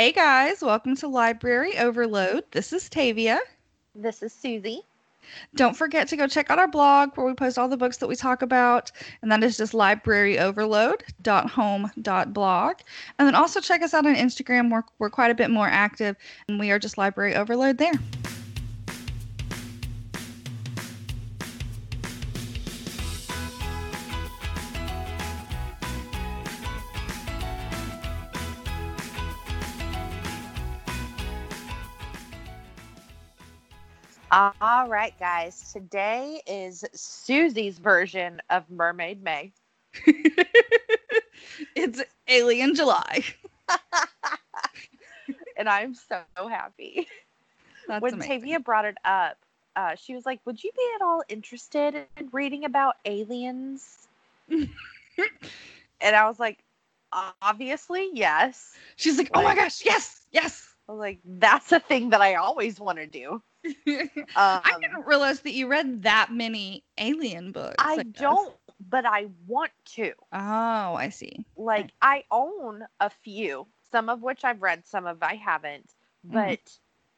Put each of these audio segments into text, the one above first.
Hey guys, welcome to Library Overload. This is Tavia. This is Susie. Don't forget to go check out our blog where we post all the books that we talk about, and that is just libraryoverload.home.blog. And then also check us out on Instagram. We're, we're quite a bit more active, and we are just Library Overload there. All right, guys. Today is Susie's version of Mermaid May. it's Alien July. and I'm so happy. That's when amazing. Tavia brought it up, uh, she was like, Would you be at all interested in reading about aliens? and I was like, Obviously, yes. She's like, oh my gosh, yes, yes. I was like, That's a thing that I always want to do. I Um, didn't realize that you read that many alien books. I guess. don't, but I want to. Oh, I see. like I own a few, some of which I've read, some of I haven't, Mhm. but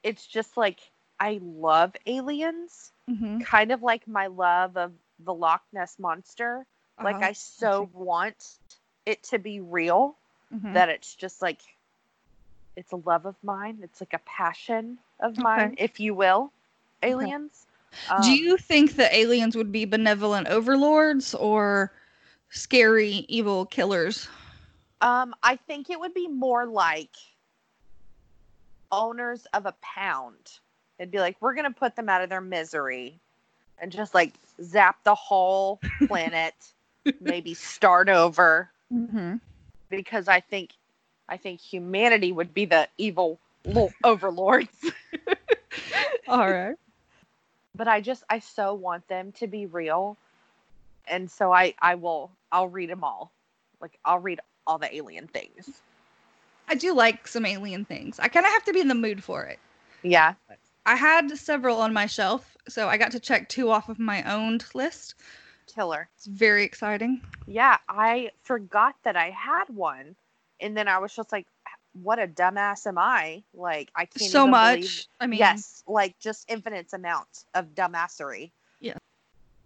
it's just like I love aliens, hmm kind of like my love of the Loch Ness monster. Like Oh, I so want it to be real mhm. that it's just like it's a love of mine. It's like a passion of mine, if you will. Aliens. Um, Do you think the aliens would be benevolent overlords or scary evil killers? Um, I think it would be more like owners of a pound. It'd be like, we're going to put them out of their misery and just like zap the whole planet, maybe start over Mm-hmm. because I think, I think humanity would be the evil lo- overlords. All right. but I just, I so want them to be real. And so I, I will, I'll read them all. Like, I'll read all the alien things. I do like some alien things. I kind of have to be in the mood for it. Yeah. I had several on my shelf, so I got to check two off of my owned list. Killer. It's very exciting. Yeah, I forgot that I had one, and then I was just like, "What a dumbass am I!" Like I can't so much. believe- I mean, yes, like just infinite amounts of dumbassery. Yeah.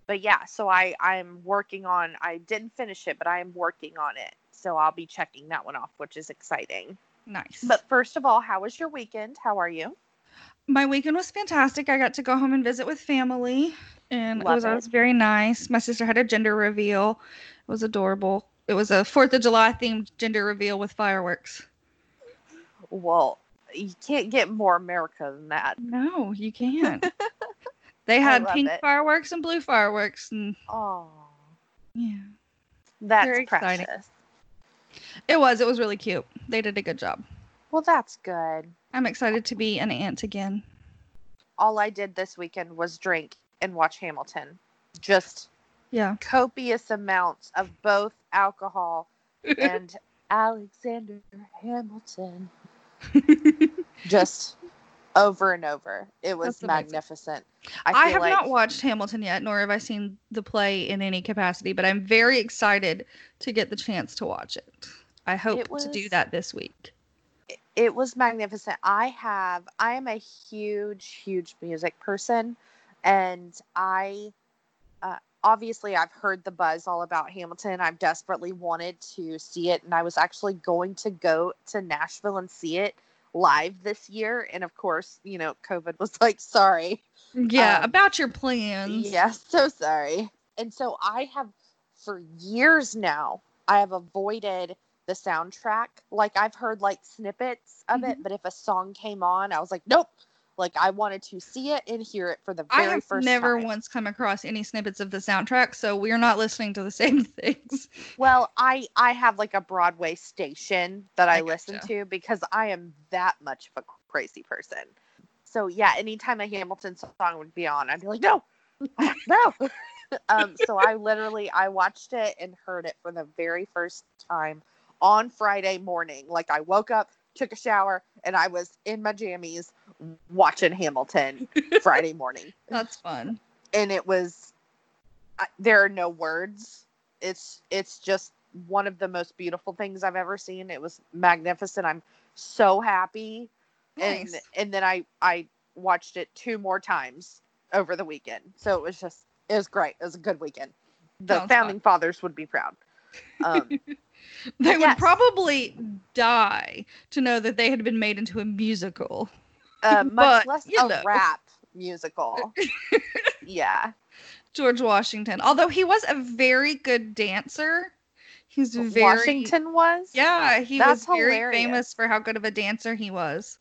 But yeah, so I I'm working on. I didn't finish it, but I am working on it. So I'll be checking that one off, which is exciting. nice. But first of all, how was your weekend? How are you? my weekend was fantastic. I got to go home and visit with family, and it was, it it. was very nice. My sister had a gender reveal. It was adorable. It was a Fourth of July themed gender reveal with fireworks. Well, you can't get more America than that. No, you can't. they had pink it. fireworks and blue fireworks, and Oh, yeah, that's Very exciting. precious. it was. It was really cute. They did a good job. Well, that's good. I'm excited to be an aunt again. all I did this weekend was drink and watch Hamilton. Just Yeah. copious amounts of both alcohol and Alexander Hamilton. Just over and over. It was magnificent. I, I, have like not watched Hamilton yet, nor have I seen the play in any capacity, but I'm very excited to get the chance to watch it. I hope It to do that this week. it was magnificent. I have I am a huge huge music person and I uh, obviously I've heard the buzz all about Hamilton. I've desperately wanted to see it and I was actually going to go to Nashville and see it live this year and of course, you know, COVID was like, sorry. Yeah, Um, about your plans. Yeah, so sorry. And so I have for years now, I have avoided the soundtrack. Like I've heard like snippets of Mm-hmm. it, but if a song came on, I was like, nope. Like I wanted to see it and hear it for the very I have first never time. once come across any snippets of the soundtrack, so we're not listening to the same things. Well, I I have like a Broadway station that I, I listen gotcha. to because I am that much of a crazy person. So yeah, anytime a Hamilton song would be on, I'd be like, no, no. um, so I literally I watched it and heard it for the very first time on Friday morning. Like I woke up, took a shower, and I was in my jammies watching Hamilton Friday morning That's fun. and it was I- there are no words it's it's just one of the most beautiful things i've ever seen it was magnificent i'm so happy. Nice. And and then I I watched it two more times over the weekend. So it was just it was great. It was a good weekend. The Sounds founding fathers would be proud. Um, they would yes. probably die to know that they had been made into a musical. Uh, much But, less a know. rap musical. yeah. George Washington. Although he was a very good dancer. He's very Washington was? Yeah, he That's was very hilarious. famous for how good of a dancer he was.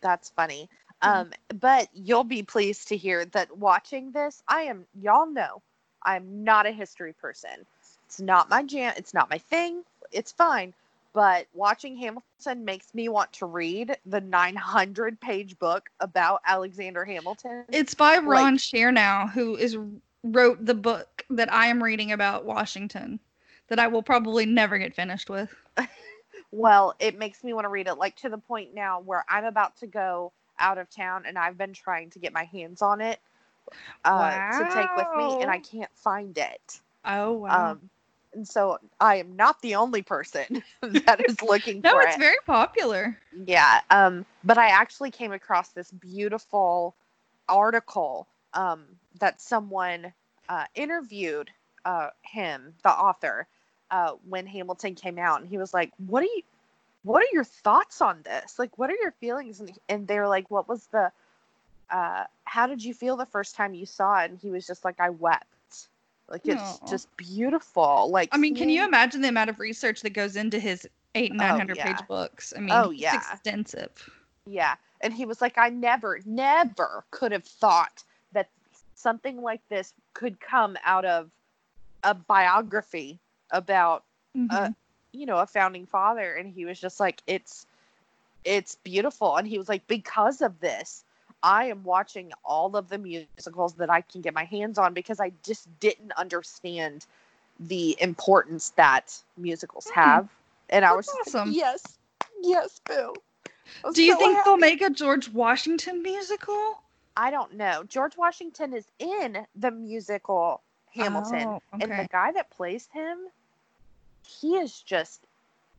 That's funny. Mhm. Um, but you'll be pleased to hear that watching this, I am y'all know I'm not a history person. It's not my jam, it's not my thing. It's fine. But watching Hamilton makes me want to read the 900 page book about Alexander Hamilton. It's by Like- Ron Chernow, who is wrote the book that I am reading about Washington, that I will probably never get finished with. Well, it makes me want to read it, like to the point now where I'm about to go out of town and I've been trying to get my hands on it uh, to take with me, and I can't find it. Oh wow! Um, and so I am not the only person that is looking for. it. no, it's very popular. yeah. Um, but I actually came across this beautiful article um, that someone uh, interviewed uh, him, the author, uh, when Hamilton came out, and he was like, "What do you?" What are your thoughts on this? Like, what are your feelings? And, and they're like, what was the, uh, how did you feel the first time you saw it? And he was just like, I wept. Like, it's just beautiful. Like, I mean, can you imagine the amount of research that goes into his eight and Oh, nine hundred yeah. page books? I mean, Oh, it's extensive. Yeah. And he was like, I never, never could have thought that something like this could come out of a biography about, Uh, Mhm. you know, a founding father. And he was just like, it's, it's beautiful. And he was like, because of this, I am watching all of the musicals that I can get my hands on because I just didn't understand the importance that musicals Hmm. have. And I was just like, awesome. yes, yes, Bill. Do you so think they'll make a George Washington musical? I don't know. George Washington is in the musical Hamilton, Oh, and the guy that plays him, he is just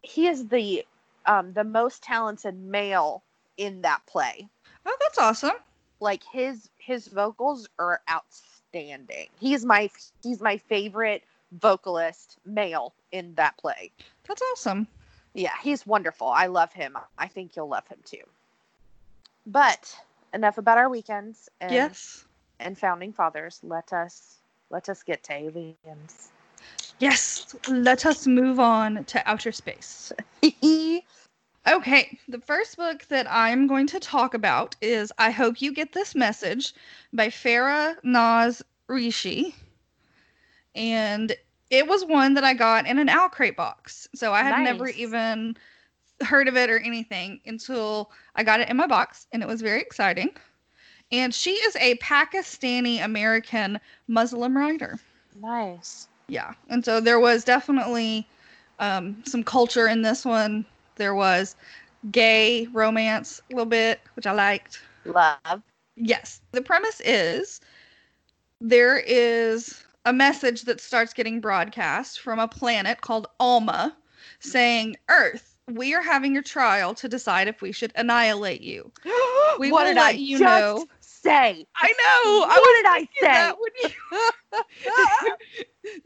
he is the um the most talented male in that play. Oh, that's awesome. Like his his vocals are outstanding. He's my he's my favorite vocalist male in that play. That's awesome. Yeah, he's wonderful. I love him. I think you'll love him too. But enough about our weekends and yes. and founding fathers. Let us let us get to aliens. Yes. Let us move on to outer space. Okay, the first book that I'm going to talk about is I Hope You Get This Message by Farah Naz Rishi. And it was one that I got in an Owl Crate box. So I had never even heard of it or anything until I got it in my box, and it was very exciting. And she is a Pakistani American Muslim writer. nice. Yeah. And so there was definitely um, some culture in this one. There was gay romance a little bit, which I liked. Love. Yes. The premise is there is a message that starts getting broadcast from a planet called Alma saying, Earth, we are having your trial to decide if we should annihilate you. We what did let I you just know. say? I know. What I did I say? that when you-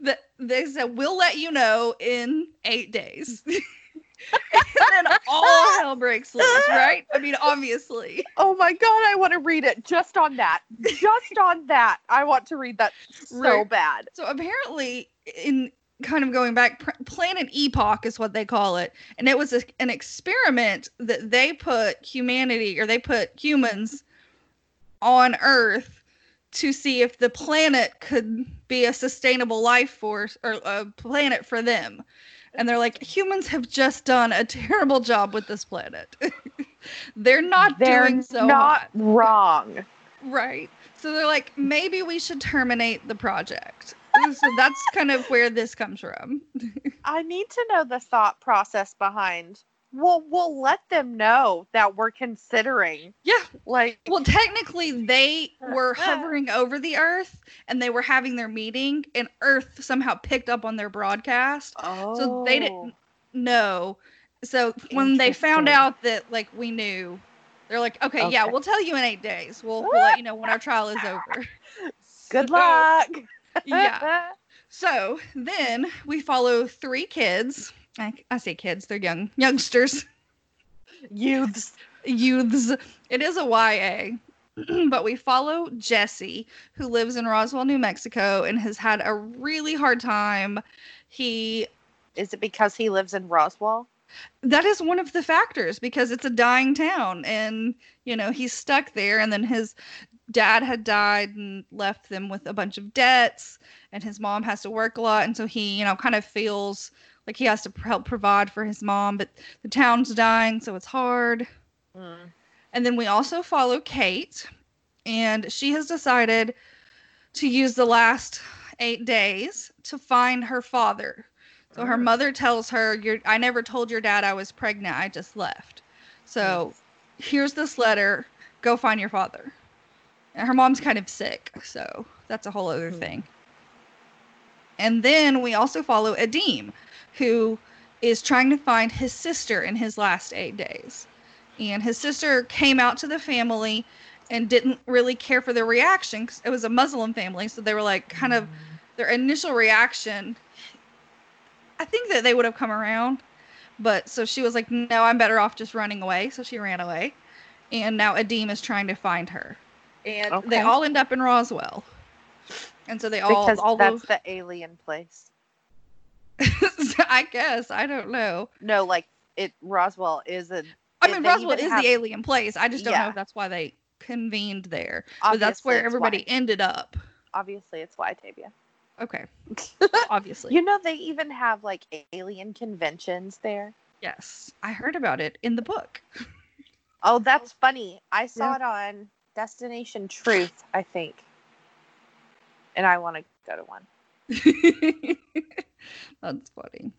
that they said we'll let you know in eight days. and then all hell breaks loose, right? I mean, obviously. Oh my god, I want to read it just on that. Just on that. I want to read that so Right. bad. So apparently, in kind of going back, Pr- Planet Epoch is what they call it, and it was a, an experiment that they put humanity or they put humans on Earth to see if the planet could be a sustainable life force or a planet for them. And they're like, humans have just done a terrible job with this planet. they're not They're doing so not hot. wrong. Right. So they're like, maybe we should terminate the project. so that's kind of where this comes from. I need to know the thought process behind. Well, we'll let them know that we're considering. Yeah. Like, Well, technically, they were hovering over the Earth and they were having their meeting, and Earth somehow picked up on their broadcast. oh, So they didn't oh. know. So when they found out that like we knew, they're like, okay, yeah, we'll tell you in eight days. We'll, we'll let you know when our trial is over. Good So- luck. Yeah. So then we follow three kids. I, I say kids, they're young youngsters, Youths. youths. It is a YA, but we follow Jesse, who lives in Roswell, New Mexico, and has had a really hard time. He Is it because he lives in Roswell? that is one of the factors because it's a dying town and you know he's stuck there and then his dad had died and left them with a bunch of debts and his mom has to work a lot and so he you know kind of feels like he has to help provide for his mom but the town's dying so it's hard Mm. and then we also follow Kate, and she has decided to use the last eight days to find her father. So her Mm. mother tells her, "Your I never told your dad I was pregnant. I just left. So here's this letter. Go find your father." And her mom's kind of sick, so that's a whole other Hmm. thing. And then we also follow Adam, who is trying to find his sister in his last eight days. And his sister came out to the family and didn't really care for their reaction 'cause it was a Muslim family. So they were like, kind of, their initial reaction, I think that they would have come around. But so she was like, no, I'm better off just running away. So she ran away. And now Adam is trying to find her. And they all end up in Roswell. And so they all, because all that's those, the alien place. I guess, I don't know. No, like it. Roswell is a. I mean, Roswell is have- the alien place. I just don't know if that's why they convened there. But that's where everybody why. ended up. Obviously, it's why Tavia. Okay. Obviously. You know, they even have like alien conventions there. yes. I heard about it in the book. Oh, that's funny. I saw Yeah. it on Destination Truth, I think. And I want to go to one. That's funny.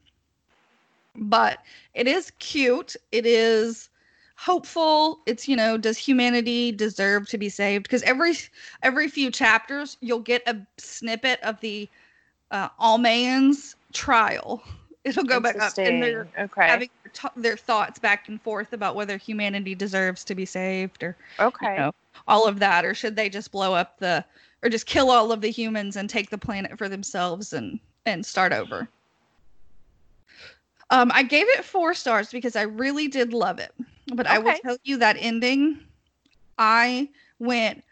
But it is cute. It is hopeful. It's, you know, does humanity deserve to be saved? Because every every few chapters you'll get a snippet of the uh Alma's trial. It'll go back up and they're Okay. having their, t- their thoughts back and forth about whether humanity deserves to be saved or okay. know, all of that or should they just blow up the or just kill all of the humans and take the planet for themselves and and start over um i gave it four stars because i really did love it but i will tell you that ending i went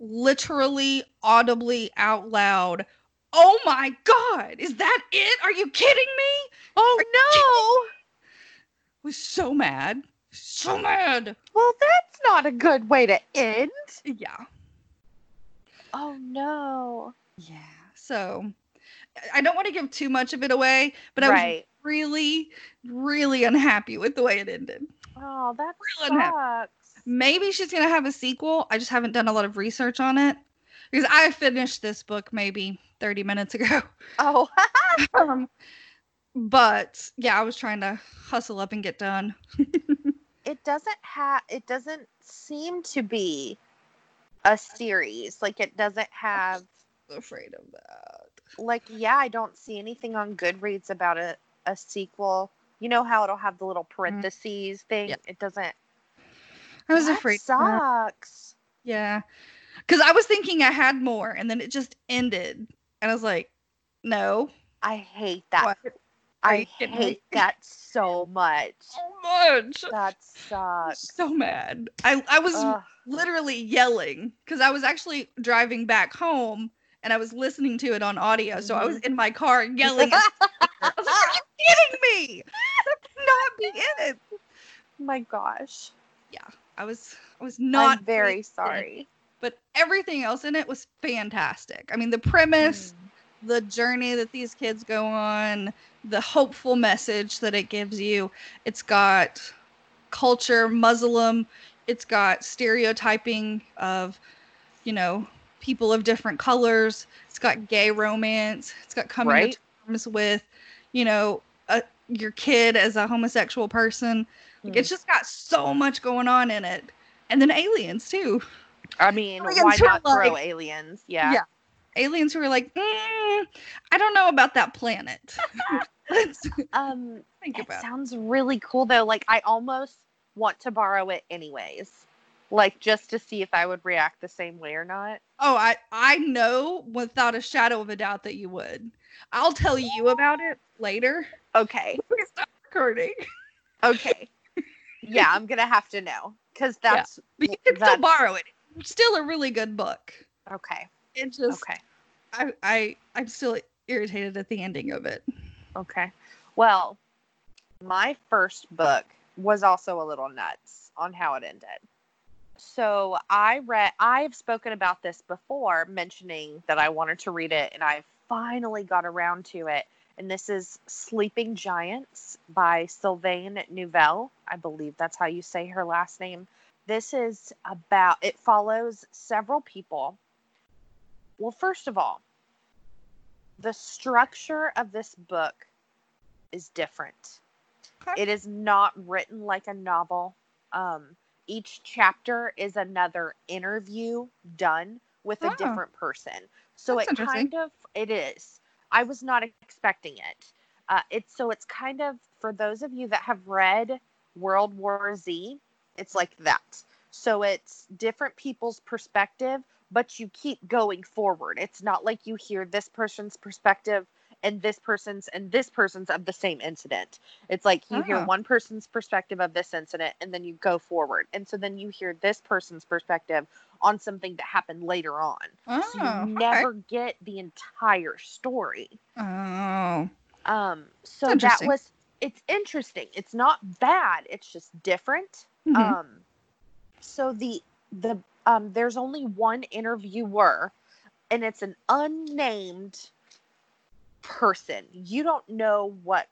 literally audibly out loud oh my god is that it are you kidding me Oh no! was so mad so mad! Well, that's not a good way to end. yeah Oh no! Yeah. So I- don't want to give too much of it away, but I was really, really unhappy with the way it ended. Oh, that Real unhappy. sucks. Maybe she's going to have a sequel. I just haven't done a lot of research on it because I finished this book maybe 30 minutes ago. Oh, um, but yeah, I was trying to hustle up and get done. it doesn't have. It doesn't seem to be a series. Like it doesn't have. Afraid of that. Like yeah, I don't see anything on Goodreads about a a sequel. You know how it'll have the little mm-hmm. parentheses thing. Yeah. It doesn't. I was that afraid. Sucks. Yeah. Because I was thinking I had more and then it just ended. And I was like, no. I hate that. What? I you kidding me? hate that so much. so much. That sucks. So mad. I, I was Ugh. literally yelling because I was actually driving back home and I was listening to it on audio. So I was mm-hmm. in my car yelling. at. I was like, Are you kidding me? Not be in it. my gosh. Yeah, I was I was not I'm very sorry. But everything else in it was fantastic. I mean the premise, mm. the journey that these kids go on, the hopeful message that it gives you. It's got culture, Muslim, it's got stereotyping of, you know, people of different colors. It's got gay romance. It's got coming Right. to terms with, you know, a, your kid as a homosexual person. Like, Hmm. it's just got so much going on in it. And then aliens too. I mean, Aliens why not throw aliens? Yeah. Yeah. aliens who are like, mm, I don't know about that planet. Um, think it about. it. sounds really cool though. Like I almost want to borrow it anyways, like just to see if I would react the same way or not. Oh, I I know without a shadow of a doubt that you would. I'll tell you about it later. Okay. We stop recording. Okay. yeah, I'm gonna have to know because Yeah. that's But you can still borrow it. It's still a really good book. okay. It just Okay. I I I'm still irritated at the ending of it. Okay. Well, my first book was also a little nuts on how it ended. So I read, I've spoken about this before, mentioning that I wanted to read it, and I finally got around to it. And this is Sleeping Giants by Sylvain Neuvel. I believe that's how you say her last name. This is about, it follows several people. Well, first of all, the structure of this book is different. Okay. It is not written like a novel. Um, each chapter is another interview done with a Oh. different person. So it kind of it is. I was not expecting it. Uh, it's so it's kind of for those of you that have read World War Z, it's like that. So it's different people's perspective, but you keep going forward. It's not like you hear this person's perspective and this person's and this person's of the same incident. It's like you hear Ah. one person's perspective of this incident and then you go forward. And so then you hear this person's perspective on something that happened later on. Oh, So you okay. never get the entire story. Oh, Um so that was it's interesting. It's not bad. It's just different. Mhm. Um, so the the um, there's only one interviewer, and it's an unnamed person. You don't know what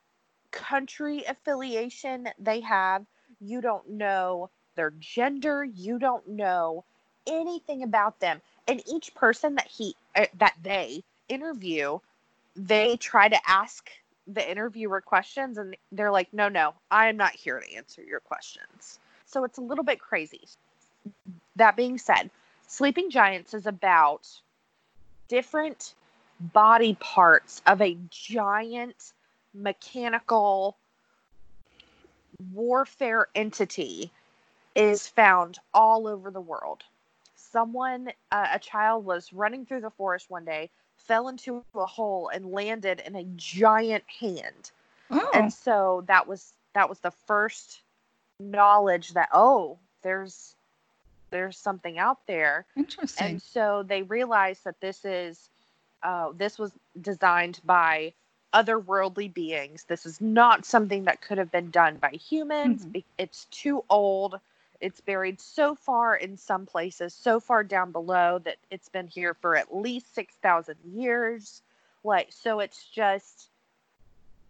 country affiliation they have. You don't know their gender. You don't know anything about them. And each person that he uh, that they interview, they try to ask the interviewer questions and they're like, no, no, I am not here to answer your questions. So it's a little bit crazy. That being said, Sleeping Giants is about different body parts of a giant mechanical warfare entity is found all over the world. Someone, uh, a child, was running through the forest one day, fell into a hole, and landed in a giant hand oh, and so that was that was the first knowledge that oh there's there's something out there interesting. and so they realized that this is uh, this was designed by otherworldly beings. This is not something that could have been done by humans. Mhm. It's too old. It's buried so far in some places so far down below that it's been here for at least 6000 years. Like so it's just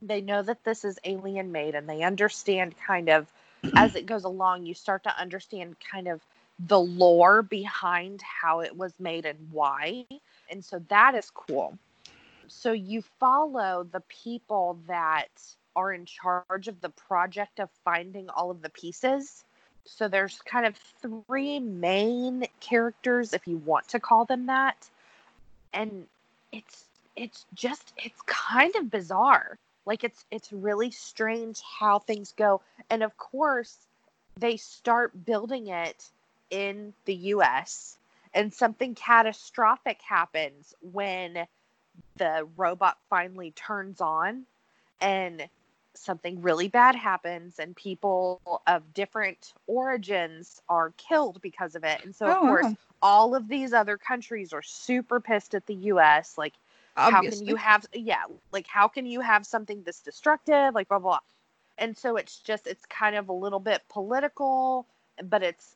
they know that this is alien made and they understand kind of as it goes along you start to understand kind of the lore behind how it was made and why and so that is cool. So you follow the people that are in charge of the project of finding all of the pieces. So there's kind of three main characters if you want to call them that. And it's it's just it's kind of bizarre. Like it's it's really strange how things go. And of course they start building it in the US and something catastrophic happens when the robot finally turns on and something really bad happens and people of different origins are killed because of it. And so of Oh, course wow. all of these other countries are super pissed at the US like how can you have yeah like how can you have something this destructive like blah blah blah. And so it's just it's kind of a little bit political but it's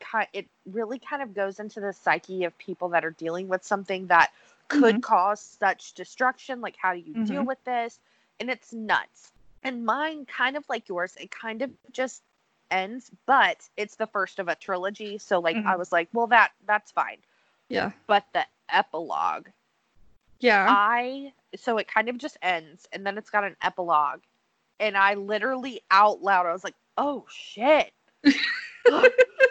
kind it really kind of goes into the psyche of people that are dealing with something that could cause such destruction like how do you deal Mhm. with this and it's nuts and mine kind of like yours it kind of just ends but it's the first of a trilogy so like i Mhm. was like well that that's fine yeah. but the epilogue Yeah. I so it kind of just ends and then it's got an epilogue. And I literally out loud I was like, "Oh shit."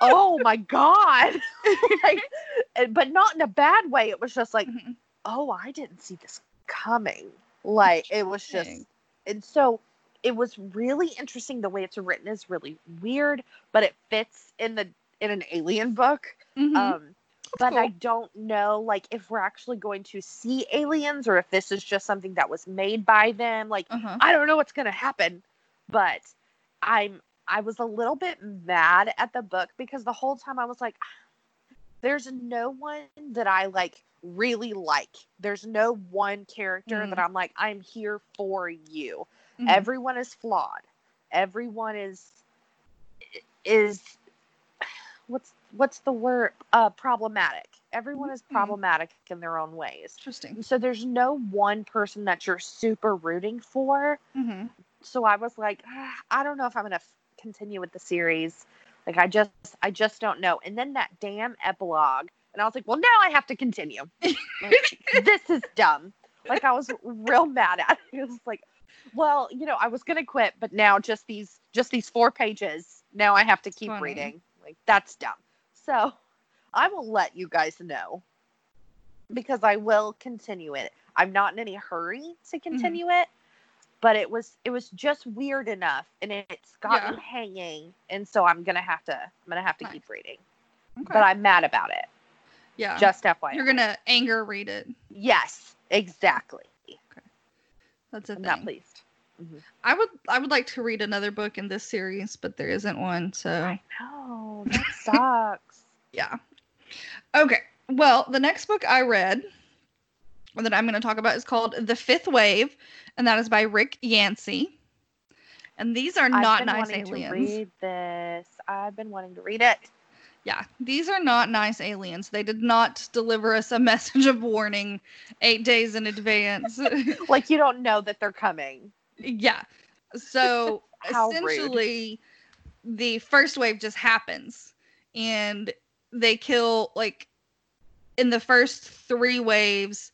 oh my god. like but not in a bad way. It was just like, Mhm. "Oh, I didn't see this coming." Like it was just and so it was really interesting the way it's written is really weird, but it fits in the in an alien book. Mhm. Um but I don't know like if we're actually going to see aliens or if this is just something that was made by them. Like uh-huh. I don't know what's gonna happen, but I'm I was a little bit mad at the book because the whole time I was like, there's no one that I like really like. There's no one character Mm. that I'm like, I'm here for you. Mhm. Everyone is flawed. Everyone is is what's what's the word uh problematic. Everyone is Mhm. problematic in their own ways. Interesting. So there's no one person that you're super rooting for. hmm So I was like, "Ah, I don't know if I'm gonna continue with the series. Like I just, I just don't know. And then that damn epilogue, and I was like, well, now I have to continue. Like, this is dumb. Like I was real mad at it. It was like, well, you know, I was gonna quit, but now just these, just these four pages. Now I have to keep funny. reading. Like that's dumb. So I will let you guys know because I will continue it. I'm not in any hurry to mm-hmm. continue it, but it was it was just weird enough, and it's got Yeah. hanging, and so I'm gonna have to I'm gonna have to Nice. keep reading. Okay. But I'm mad about it. yeah. Just FYI. You're gonna anger read it. yes, exactly. Okay. That's a I'm thing. not pleased. Mm-hmm. I would I would like to read another book in this series, but there isn't one. So No, that sucks. yeah. Okay. Well, the next book I read that I'm going to talk about is called The Fifth Wave, and that is by Rick Yancey. And these are I've not been nice aliens. read this. I've been wanting to read it. Yeah, these are not nice aliens. They did not deliver us a message of warning eight days in advance. Like you don't know that they're coming. yeah. So How rude. essentially, the first wave just happens, and they kill like in the first three waves,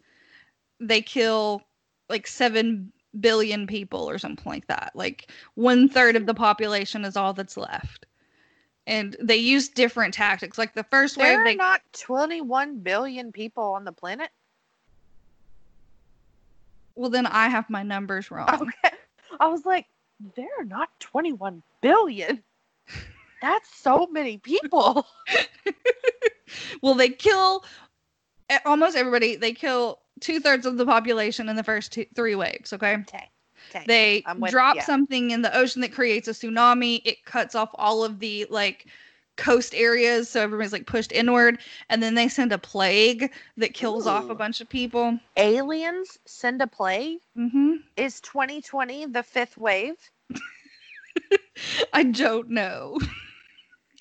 they kill like seven billion people or something like that. Like one third of the population is all that's left. And they use different tactics. Like the first There wave, are they not 21 billion people on the planet. well then I have my numbers wrong. Okay. I was like, there are not 21 billion. That's so many people. well, they kill eh, almost everybody. They kill two thirds of the population in the first two, three waves. Okay. Okay. Okay. They with drop ya. something in the ocean that creates a tsunami. It cuts off all of the like coast areas, so everybody's like pushed inward. And then they send a plague that kills off a bunch of people. Aliens send a plague. hmm Is 2020 the fifth wave? I don't know.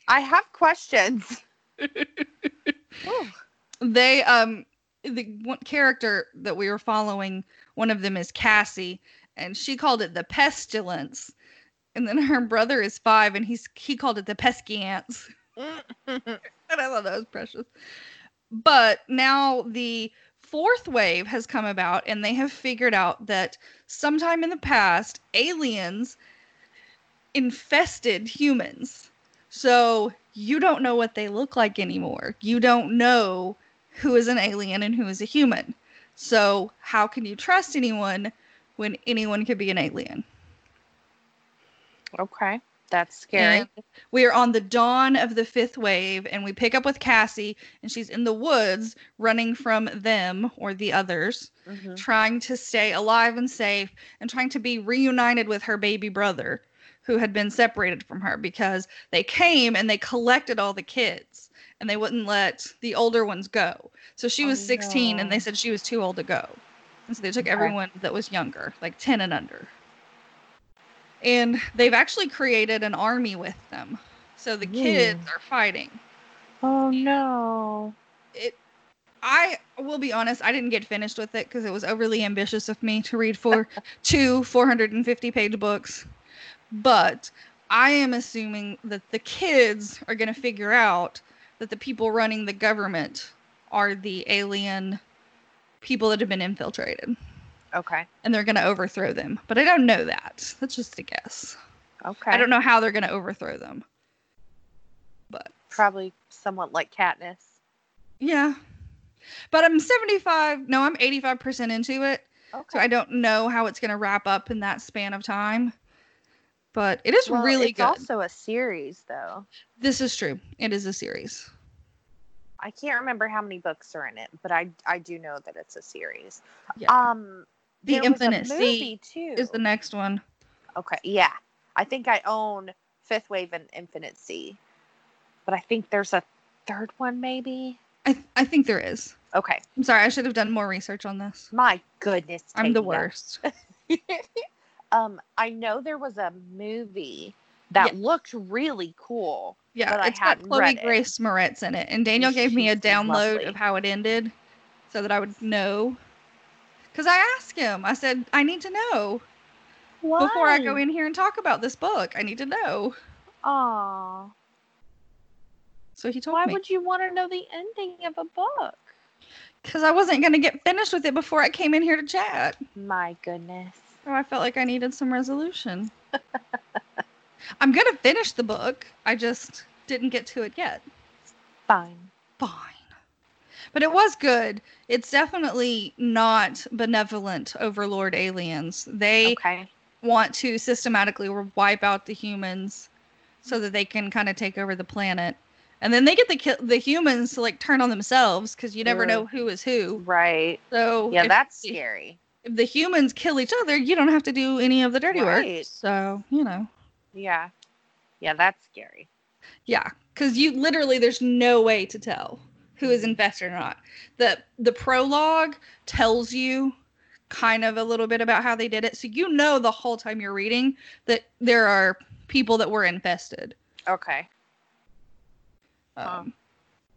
I have questions. They um the one character that we were following one of them is cassie and she called it the pestilence. And then her brother is five and he's he called it the pesky ants. and i thought that was precious. But now the fourth wave has come about and they have figured out that sometime in the past aliens infested humans. So you don't know what they look like anymore. You don't know who is an alien and who is a human so how can you trust anyone when anyone could be an alien okay. That's scary. and we are on the dawn of the fifth wave, and we pick up with Cassie, and she's in the woods running from them or the others, Mhm. trying to stay alive and safe, and trying to be reunited with her baby brother, who had been separated from her because they came and they collected all the kids, and they wouldn't let the older ones go. So she oh, was Oh, 16, and they said she was too old to go. And so they took Okay. everyone that was younger, like 10 and under and they've actually created an army with them. So the kids are fighting. Oh no. It I will be honest, I didn't get finished with it because it was overly ambitious of me to read for two 450 page books. But I am assuming that the kids are going to figure out that the people running the government are the alien people that have been infiltrated Okay. and they're going to overthrow them. But I don't know that. That's just a guess. Okay. I don't know how they're going to overthrow them. But Probably somewhat like Katniss. yeah. But I'm 75, no, I'm 85% into it. Okay. So I don't know how it's going to wrap up in that span of time. But it is Well, really it's good. also a series, though. this is true. It is a series. I can't remember how many books are in it, but I I do know that it's a series. Yeah. Um, The there was a Infinite Sea too. is the next one. Okay, yeah. I think I own Fifth Wave and Infinite Sea, but I think there's a third one, maybe. I, th- I think there is. Okay. I'm sorry. I should have done more research on this. My goodness. I'm the worst. um, I know there was a movie that looked really cool. Yeah, But I it's got Chloe. Grace Moretz in it, and Daniel gave me a download lovely. of how it ended, so that I would know. Because I asked him, I said, I need to know before I go in here and talk about this book. I need to know. Aw. So he told Why me Why would you want to know the ending of a book? because I wasn't going to get finished with it before I came in here to chat. My goodness. So I felt like I needed some resolution. I'm going to finish the book. I just didn't get to it yet. Fine. fine. But it was good. It's definitely not benevolent overlord aliens. They Okay. want to systematically wipe out the humans so that they can kind of take over the planet. And then they get the the humans to like turn on themselves because you never Ugh. know who is who. Right. So Yeah, that's scary. If the humans kill each other, you don't have to do any of the dirty work. Right. So you know, Yeah. Yeah, that's scary. yeah, because you literally there's no way to tell who is invested or not. the The prologue tells you kind of a little bit about how they did it, so you know the whole time you're reading that there are people that were infested. Okay. Um.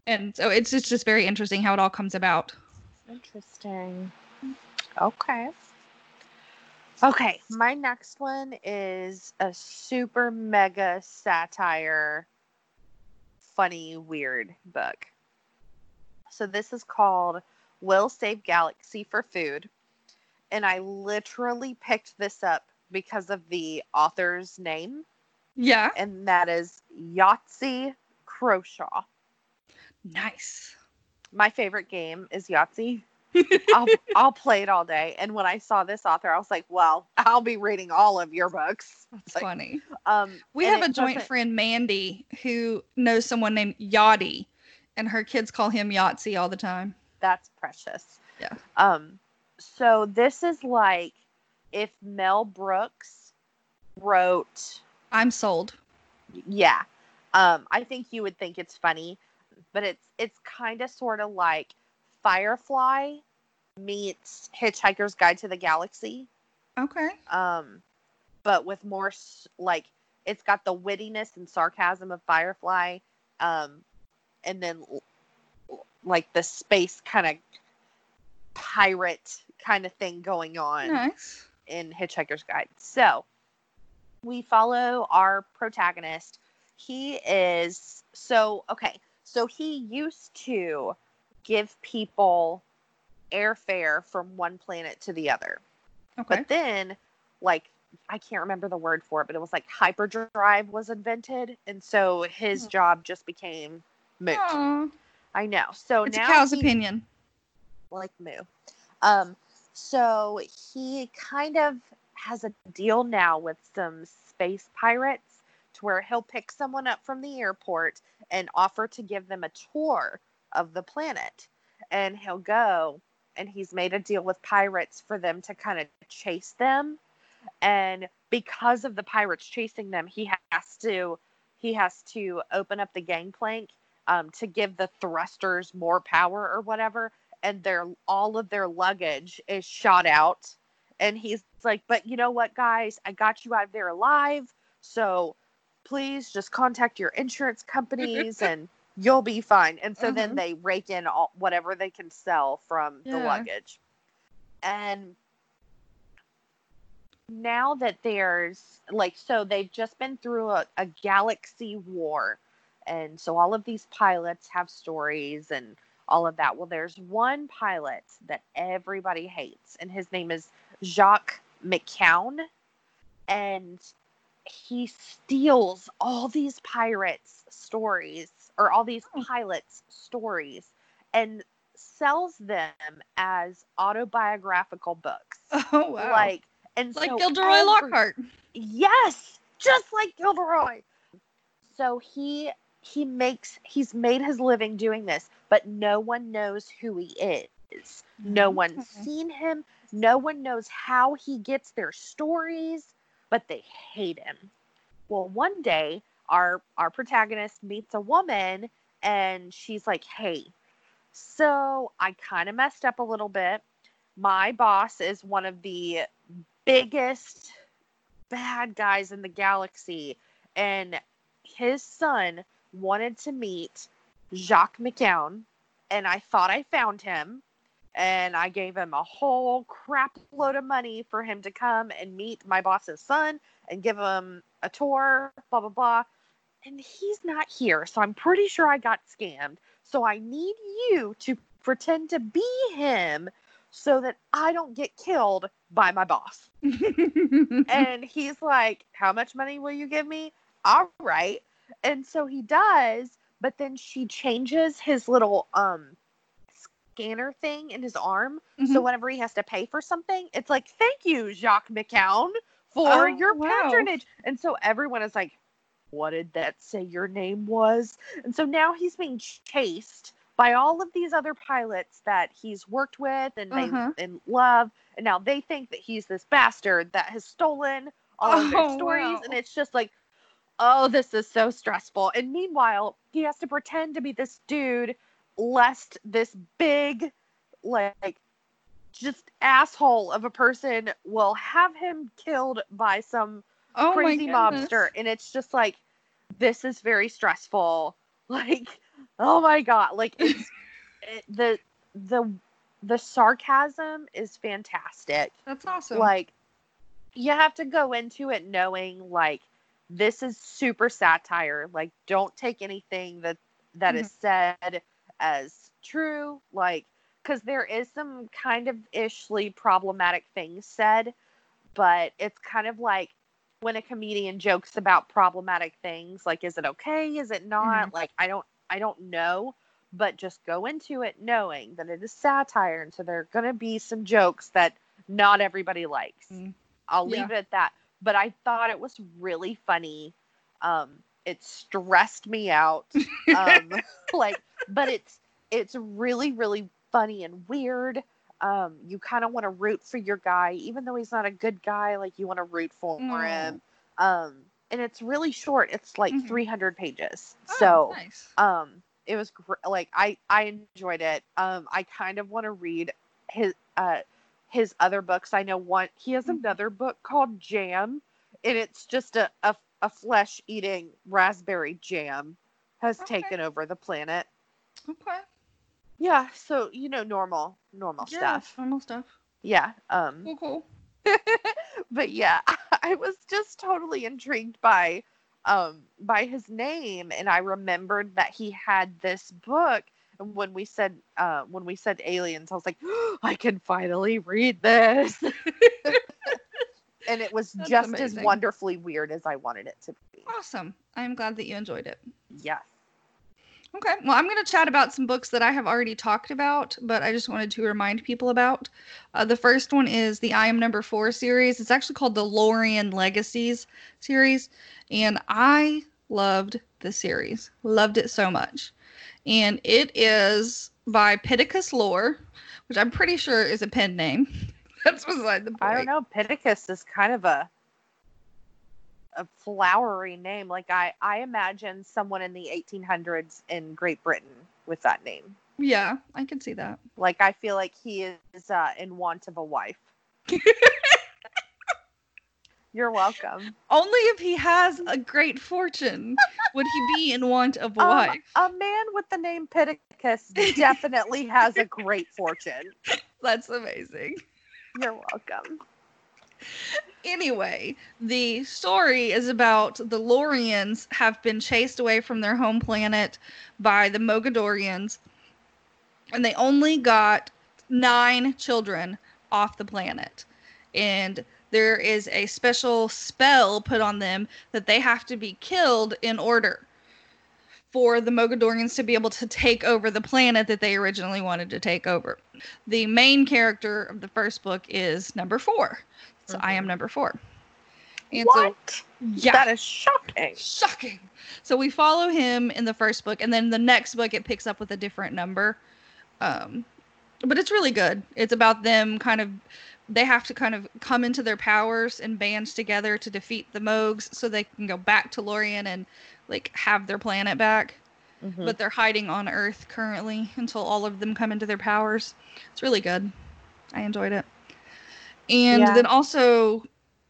And so it's just, just very interesting how it all comes about. Interesting. Okay. Okay, my next one is a super mega satire, funny, weird book. So this is called Will Save Galaxy for Food. And I literally picked this up because of the author's name, Yeah. and that is Yahtzee Croshaw. Nice. My favorite game is Yahtzee. I'll I'll play it all day. And when I saw this author, I was like, well, I'll be reading all of your books. It's like, Funny. um, We have a joint friend, Mandy, who knows someone named Yachty, and her kids call him Yahtzee all the time. That's precious. Yeah. Um, so this is like if Mel Brooks wrote, I'm sold. yeah. Um, I think you would think it's funny, but it's it's kind of sort of like Firefly meets Hitchhiker's Guide to the Galaxy. Okay. um but with more like it's got the wittiness and sarcasm of firefly um and then like the space kind of pirate kind of thing going on Nice. in hitchhiker's guide so we follow our protagonist he is so okay so he used to give people airfare from one planet to the other Okay. but then, like, I can't remember the word for it, but it was like hyperdrive was invented, and so his Hmm. job just became moot. Aw, I know. So it's a now cow's he- opinion. like moo. Um, so he kind of has a deal now with some space pirates to where he'll pick someone up from the airport and offer to give them a tour of the planet. And he'll go and he's made a deal with pirates for them to kind of chase them. And because of the pirates chasing them, he has to he has to open up the gangplank um, to give the thrusters more power or whatever and their all of their luggage is shot out and he's like but you know what guys i got you out of there alive so please just contact your insurance companies and you'll be fine. And so then Mhm. they rake in all whatever they can sell from the luggage. And now that there's like so they've just been through a, a galaxy war. And so all of these pilots have stories and all of that. Well there's one pilot that everybody hates and his name is jacques McKeown. And he steals all these pirates stories or all these Oh. pilots stories and sells them as autobiographical books. Oh wow. Like and like so Gilderoy every- Lockhart. Yes, just like Gilderoy. So he he makes he's made his living doing this, but no one knows who he is. No mm-hmm. one's Okay. seen him. No one knows how he gets their stories, but they hate him. Well, one day our our protagonist meets a woman and she's like, "Hey, so I kind of messed up a little bit. My boss is one of the biggest bad guys in the galaxy and his son wanted to meet Jacques McKeown and I thought I found him and I gave him a whole crap load of money for him to come and meet my boss's son and give him a tour blah blah blah and he's not here so I'm pretty sure I got scammed so I need you to pretend to be him so that I don't get killed by my boss and he's like, How much money will you give me? All right. And so he does, but then she changes his little um scanner thing in his arm. So Mhm. whenever he has to pay for something, it's like, Thank you, Jacques McKeown, for Oh, your wow. patronage. And so everyone is like, What did that say your name was? And so now he's being chased by all of these other pilots that he's worked with and they Uh-huh. and love and now they think that he's this bastard that has stolen all of their Oh, stories wow. and it's just like oh this is so stressful and meanwhile he has to pretend to be this dude lest this big like just asshole of a person will have him killed by some oh crazy mobster and it's just like this is very stressful. Like oh my god like it's it, the the the sarcasm is fantastic. That's awesome. like you have to go into it knowing like this is super satire. Like don't take anything that that is mm-hmm. said as true. Like because there is some kind of ishly problematic things said but it's kind of like when a comedian jokes about problematic things like is it okay is it not like i don't i don't know but just go into it knowing that it is satire and so there are going to be some jokes that not everybody likes Mm. i'll Yeah. leave it at that but i thought it was really funny um it stressed me out um like but it's it's really really funny and weird um you kind of want to root for your guy even though he's not a good guy like you want to root for Mm. him um and it's really short it's like Mhm. 300 pages Oh, so nice. um it was gr- like i i enjoyed it um i kind of want to read his uh his other books i know one he has Mhm. another book called jam and it's just a a, a flesh eating raspberry jam has Okay. taken over the planet Okay. Yeah so you know normal normal Yeah, stuff normal stuff. yeah um Cool, cool. but yeah, I was just totally intrigued by um by his name and I remembered that he had this book and when we said uh when we said aliens I was like I can finally read this. and it was That's just as wonderfully weird as I wanted it to be. Awesome. I'm glad that you enjoyed it. Yes. Okay. Well, I'm going to chat about some books that I have already talked about, but I just wanted to remind people about. Uh, the first one is the I Am Number Four series. It's actually called the Lorien Legacies series, and I loved the series. Loved it so much. And it is by Pittacus Lore, which I'm pretty sure is a pen name. That's beside the point. I don't know. Pittacus is kind of a a flowery name. Like I, I imagine someone in the 1800s in Great Britain with that name. Yeah, I can see that. Like I feel like he is uh, in want of a wife. You're welcome. Only if he has a great fortune would he be in want of a Um, wife. A man with the name Pittacus definitely has a great fortune. That's amazing. You're welcome. Anyway, the story is about the Loriens have been chased away from their home planet by the Mogadorians, and they only got nine children off the planet. And there is a special spell put on them that they have to be killed in order. for the Mogadorians to be able to take over the planet that they originally wanted to take over. The main character of the first book is number four. So mm-hmm. I am mm-hmm. number four. And what? So, yeah. That is shocking. Shocking. So we follow him in the first book, and then the next book it picks up with a different number. Um, but it's really good. It's about them kind of they have to kind of come into their powers and band together to defeat the Mogs so they can go back to Lorien and like have their planet back. Mm-hmm. But they're hiding on Earth currently until all of them come into their powers. It's really good. I enjoyed it. And yeah. then also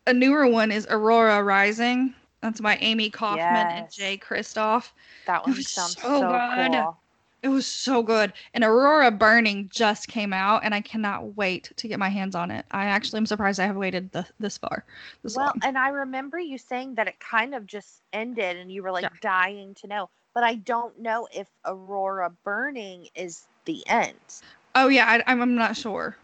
a newer one is Aurora Rising. That's by Amie Kaufman yes. and Jay Kristoff. That one sounds so, so good. cool. It was so good. And Aurora Burning just came out, and I cannot wait to get my hands on it. I actually am surprised I have waited the, this far. This well, long. and I remember you saying that it kind of just ended, and you were like yeah. dying to know. But I don't know if Aurora Burning is the end. Oh yeah, I, I'm not sure.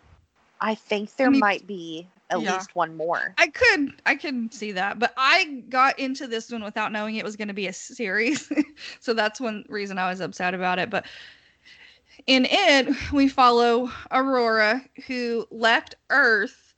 I think there I mean, might be at yeah. least one more. I could I could see that, but I got into this one without knowing it was going to be a series. so that's one reason I was upset about it, but in it we follow Aurora who left Earth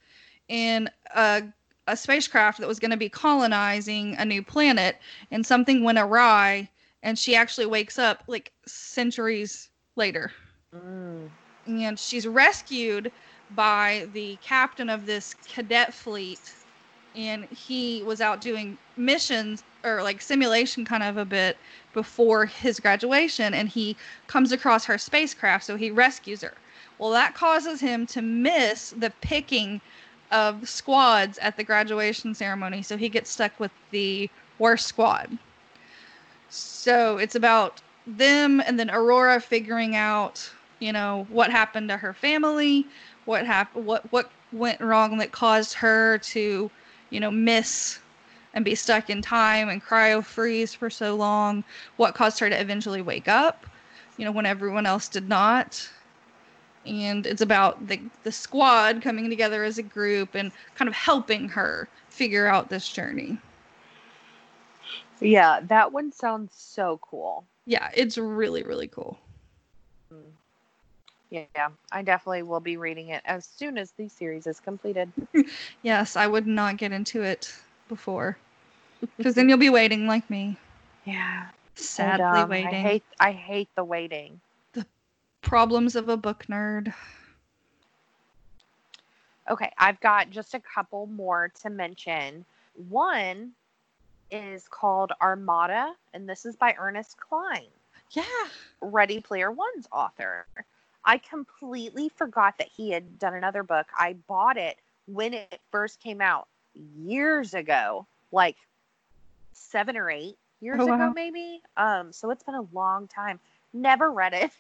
in a a spacecraft that was going to be colonizing a new planet and something went awry and she actually wakes up like centuries later. Mm. And she's rescued by the captain of this cadet fleet and he was out doing missions or like simulation kind of a bit before his graduation and he comes across her spacecraft so he rescues her. Well that causes him to miss the picking of squads at the graduation ceremony so he gets stuck with the worst squad. So it's about them and then aurora figuring out you know what happened to her family what happened what what went wrong that caused her to you know miss and be stuck in time and cryo freeze for so long what caused her to eventually wake up you know when everyone else did not. And it's about the the squad coming together as a group and kind of helping her figure out this journey. Yeah that one sounds so cool. Yeah it's really really cool. Mm. Yeah, I definitely will be reading it as soon as the series is completed. yes, I would not get into it before, because then you'll be waiting like me. Yeah, sadly and, um, waiting. I hate I hate the waiting. The problems of a book nerd. Okay, I've got just a couple more to mention. One is called Armada, and this is by Ernest Cline. Yeah. Ready Player One's author. I completely forgot that he had done another book. I bought it when it first came out years ago, like seven or eight years oh, wow. ago, maybe. Um, so it's been a long time. Never read it.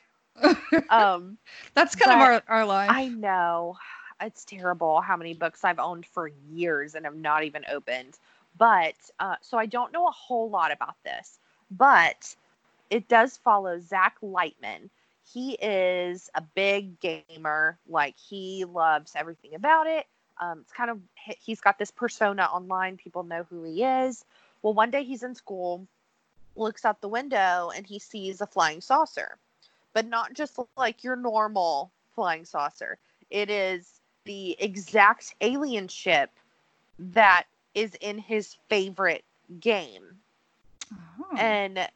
um, that's kind of our, our life. I know. It's terrible how many books I've owned for years and have not even opened. But uh, so I don't know a whole lot about this, but it does follow Zach Lightman, he is a big gamer. Like he loves everything about it. Um, it's kind of he's got this persona online. People know who he is. Well, one day he's in school, looks out the window, and he sees a flying saucer, but not just like your normal flying saucer. It is the exact alien ship that is in his favorite game. Oh. And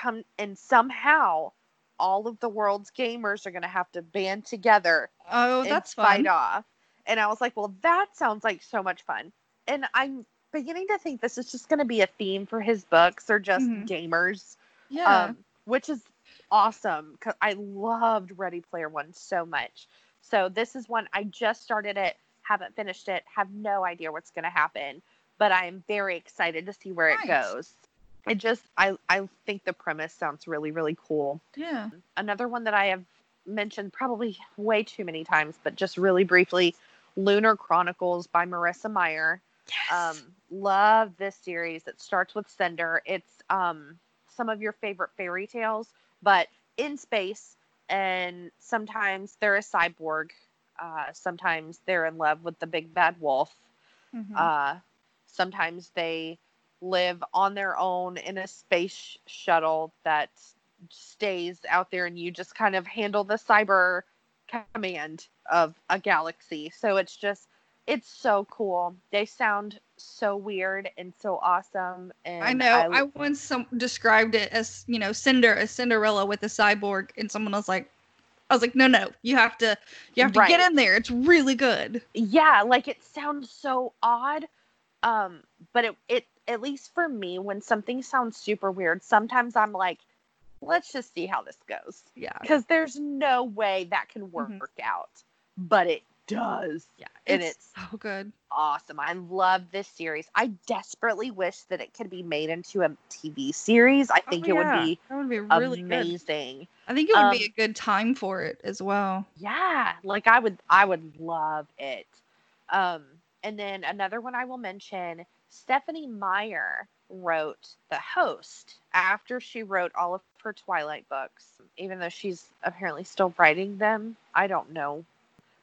come and somehow all of the world's gamers are going to have to band together. Oh, that's fight fun. off. And I was like, well, that sounds like so much fun. And I'm beginning to think this is just going to be a theme for his books or just mm-hmm. gamers. Yeah. Um, which is awesome because I loved Ready Player One so much. So this is one I just started it, haven't finished it, have no idea what's going to happen, but I'm very excited to see where nice. it goes it just I I think the premise sounds really really cool. Yeah. Another one that I have mentioned probably way too many times, but just really briefly, Lunar Chronicles by Marissa Meyer. Yes. Um, love this series. It starts with Cinder. It's um some of your favorite fairy tales, but in space, and sometimes they're a cyborg. Uh, sometimes they're in love with the big bad wolf. Mm-hmm. Uh, sometimes they live on their own in a space shuttle that stays out there and you just kind of handle the cyber command of a galaxy. So it's just it's so cool. They sound so weird and so awesome. And I know. I, I once some described it as you know Cinder, a Cinderella with a cyborg, and someone was like, I was like, no, no, you have to, you have to right. get in there. It's really good. Yeah, like it sounds so odd, um, but it it at least for me, when something sounds super weird, sometimes I'm like, let's just see how this goes. Yeah, because there's no way that can work mm-hmm. out, but it does. Yeah, and it's so good. Awesome. I love this series. I desperately wish that it could be made into a TV series. I think oh, it would be that would be really amazing. Good. I think it would um, be a good time for it as well. Yeah, like I would I would love it. Um and then another one I will mention, Stephenie Meyer wrote The Host after she wrote all of her Twilight books, even though she's apparently still writing them. I don't know.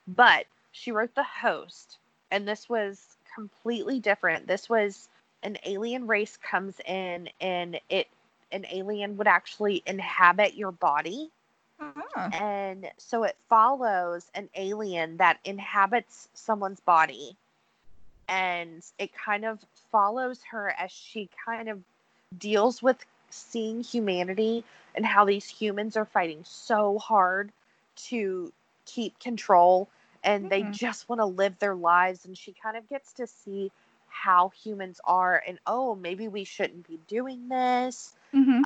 But she wrote The Host, and this was completely different. This was an alien race comes in and it an alien would actually inhabit your body. Uh-huh. And so it follows an alien that inhabits someone's body. And it kind of follows her as she kind of deals with seeing humanity and how these humans are fighting so hard to keep control and mm-hmm. they just want to live their lives and she kind of gets to see how humans are and oh maybe we shouldn't be doing this mm-hmm.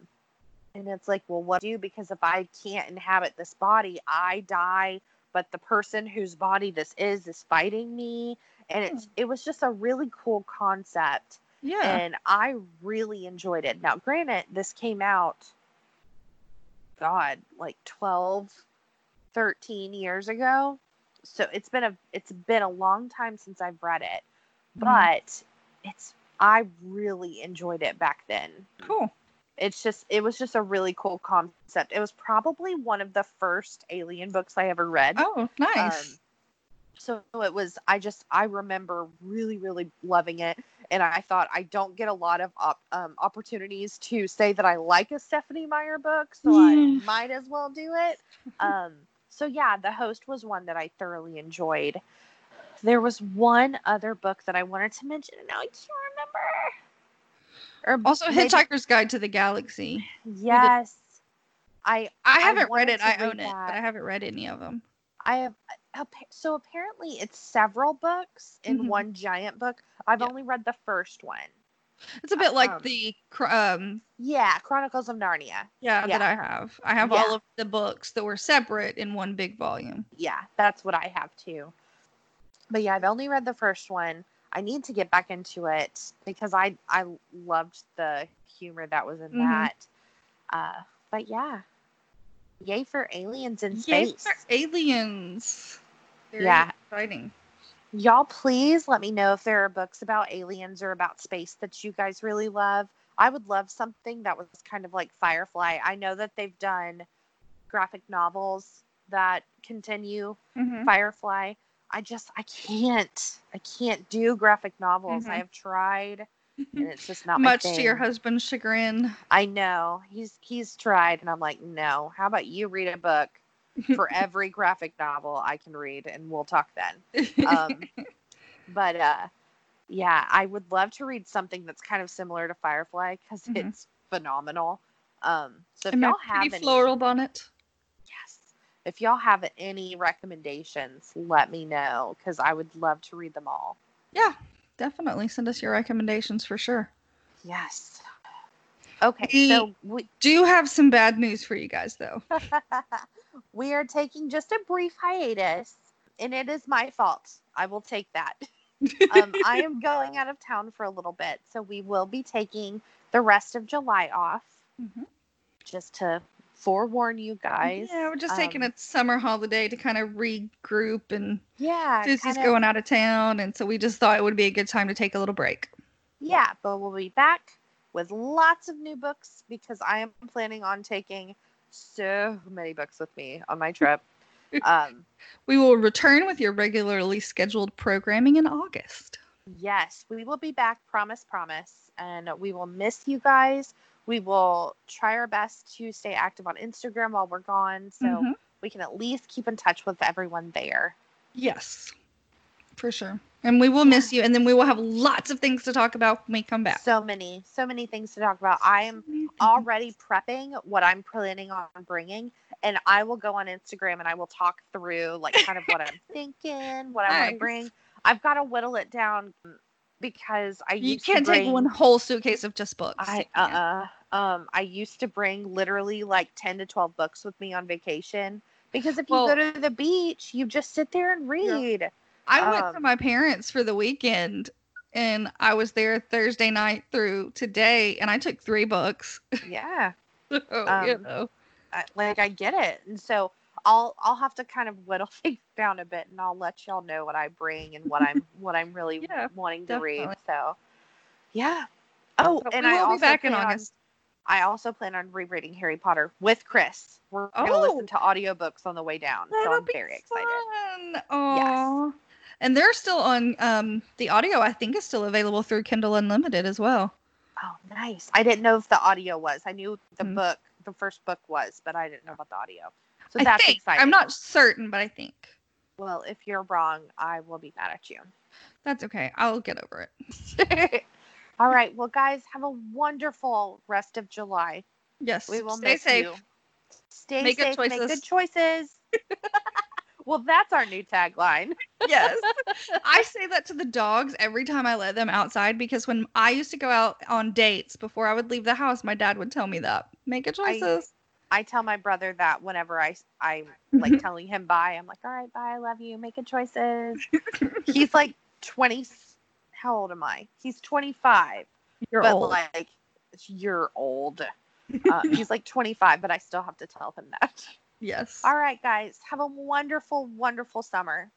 and it's like well what do you because if i can't inhabit this body i die but the person whose body this is is fighting me and it's hmm. it was just a really cool concept yeah and i really enjoyed it now granted this came out god like 12 13 years ago so it's been a it's been a long time since I've read it, mm-hmm. but it's I really enjoyed it back then. Cool. It's just it was just a really cool concept. It was probably one of the first alien books I ever read. Oh, nice. Um, so it was I just I remember really really loving it and I thought I don't get a lot of op, um, opportunities to say that I like a Stephenie Meyer book, so yeah. I might as well do it. Um, so yeah, the host was one that I thoroughly enjoyed. There was one other book that I wanted to mention, and now I can't remember. Or also. Hitchhiker's Guide to the Galaxy. Yes, I I haven't I read it. I own it, but I haven't read any of them. I have. So apparently, it's several books in mm-hmm. one giant book. I've only read the first one. It's a bit like um, the um yeah, Chronicles of Narnia. Yeah, yeah, that I have. I have yeah. all of the books that were separate in one big volume. Yeah, that's what I have too. But yeah, I've only read the first one. I need to get back into it because I I loved the humor that was in mm-hmm. that. Uh, but yeah, yay for aliens in space! Yay for aliens! Very yeah, exciting. Y'all, please let me know if there are books about aliens or about space that you guys really love. I would love something that was kind of like Firefly. I know that they've done graphic novels that continue mm-hmm. Firefly. I just I can't I can't do graphic novels. Mm-hmm. I have tried and it's just not much to your husband's chagrin. I know. He's he's tried and I'm like, "No. How about you read a book for every graphic novel I can read, and we'll talk then. Um, but uh, yeah, I would love to read something that's kind of similar to Firefly because mm-hmm. it's phenomenal. Um, so if and y'all have any floral bonnet. If y'all have any recommendations, let me know because I would love to read them all. Yeah, definitely send us your recommendations for sure. Yes. Okay, we so we do have some bad news for you guys though. we are taking just a brief hiatus, and it is my fault. I will take that. um, I am going out of town for a little bit, so we will be taking the rest of July off. Mm-hmm. Just to forewarn you guys. Yeah, we're just um, taking a summer holiday to kind of regroup and yeah, Susie's kinda, going out of town, and so we just thought it would be a good time to take a little break. Yeah, but we'll be back with lots of new books because I am planning on taking so many books with me on my trip. Um, we will return with your regularly scheduled programming in August. Yes, we will be back. Promise, promise. And we will miss you guys. We will try our best to stay active on Instagram while we're gone. So Mhm. we can at least keep in touch with everyone there. Yes, for sure. And we will miss you. And then we will have lots of things to talk about when we come back. So many, so many things to talk about. I am already prepping what I'm planning on bringing, and I will go on Instagram and I will talk through like kind of what I'm thinking, what I want Nice. to bring. I've got to whittle it down because I You used can't to take one whole suitcase of just books. I uh uh um I used to bring literally like ten to twelve books with me on vacation because if you Well- go to the beach, you just sit there and read. I went to um, my parents for the weekend and I was there Thursday night through today and I took three books. Yeah. So, you Um, know. I, like I get it, and so I'll I'll have to kind of whittle things down a bit, and I'll let y'all know what I bring and what I'm what I'm really Yeah, wanting to read. So, yeah. Oh, So and I will also be back in plan on- August. I also plan on rereading Harry Potter with Chris. We're gonna Oh. listen to audiobooks on the way down, so I'm very excited. Fun. Aw. And they're still on um the audio I think is still available through Kindle Unlimited as well. Oh, nice! I didn't know if the audio was. I knew the Mhm. book, the first book was, but I didn't know about the audio. So I that's think. exciting. I'm not certain, but I think. Well, if you're wrong, I will be mad at you. That's okay. I'll get over it. All right. Well, guys, have a wonderful rest of July. Yes. We will stay miss safe. you. Stay Make good safe. Make choices. good choices. well, that's our new tagline. yes. I say that to the dogs every time I let them outside because when I used to go out on dates before I would leave the house, my dad would tell me that. Make good I- choices. I tell my brother that whenever I I'm like telling him bye, I'm like, all right, bye, I love you. making choices. He's like 20. How old am I? He's 25. You're but old. like, you're old. Uh, he's like 25, but I still have to tell him that. yes. All right, guys. Have a wonderful, wonderful summer.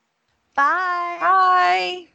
Bye. Bye.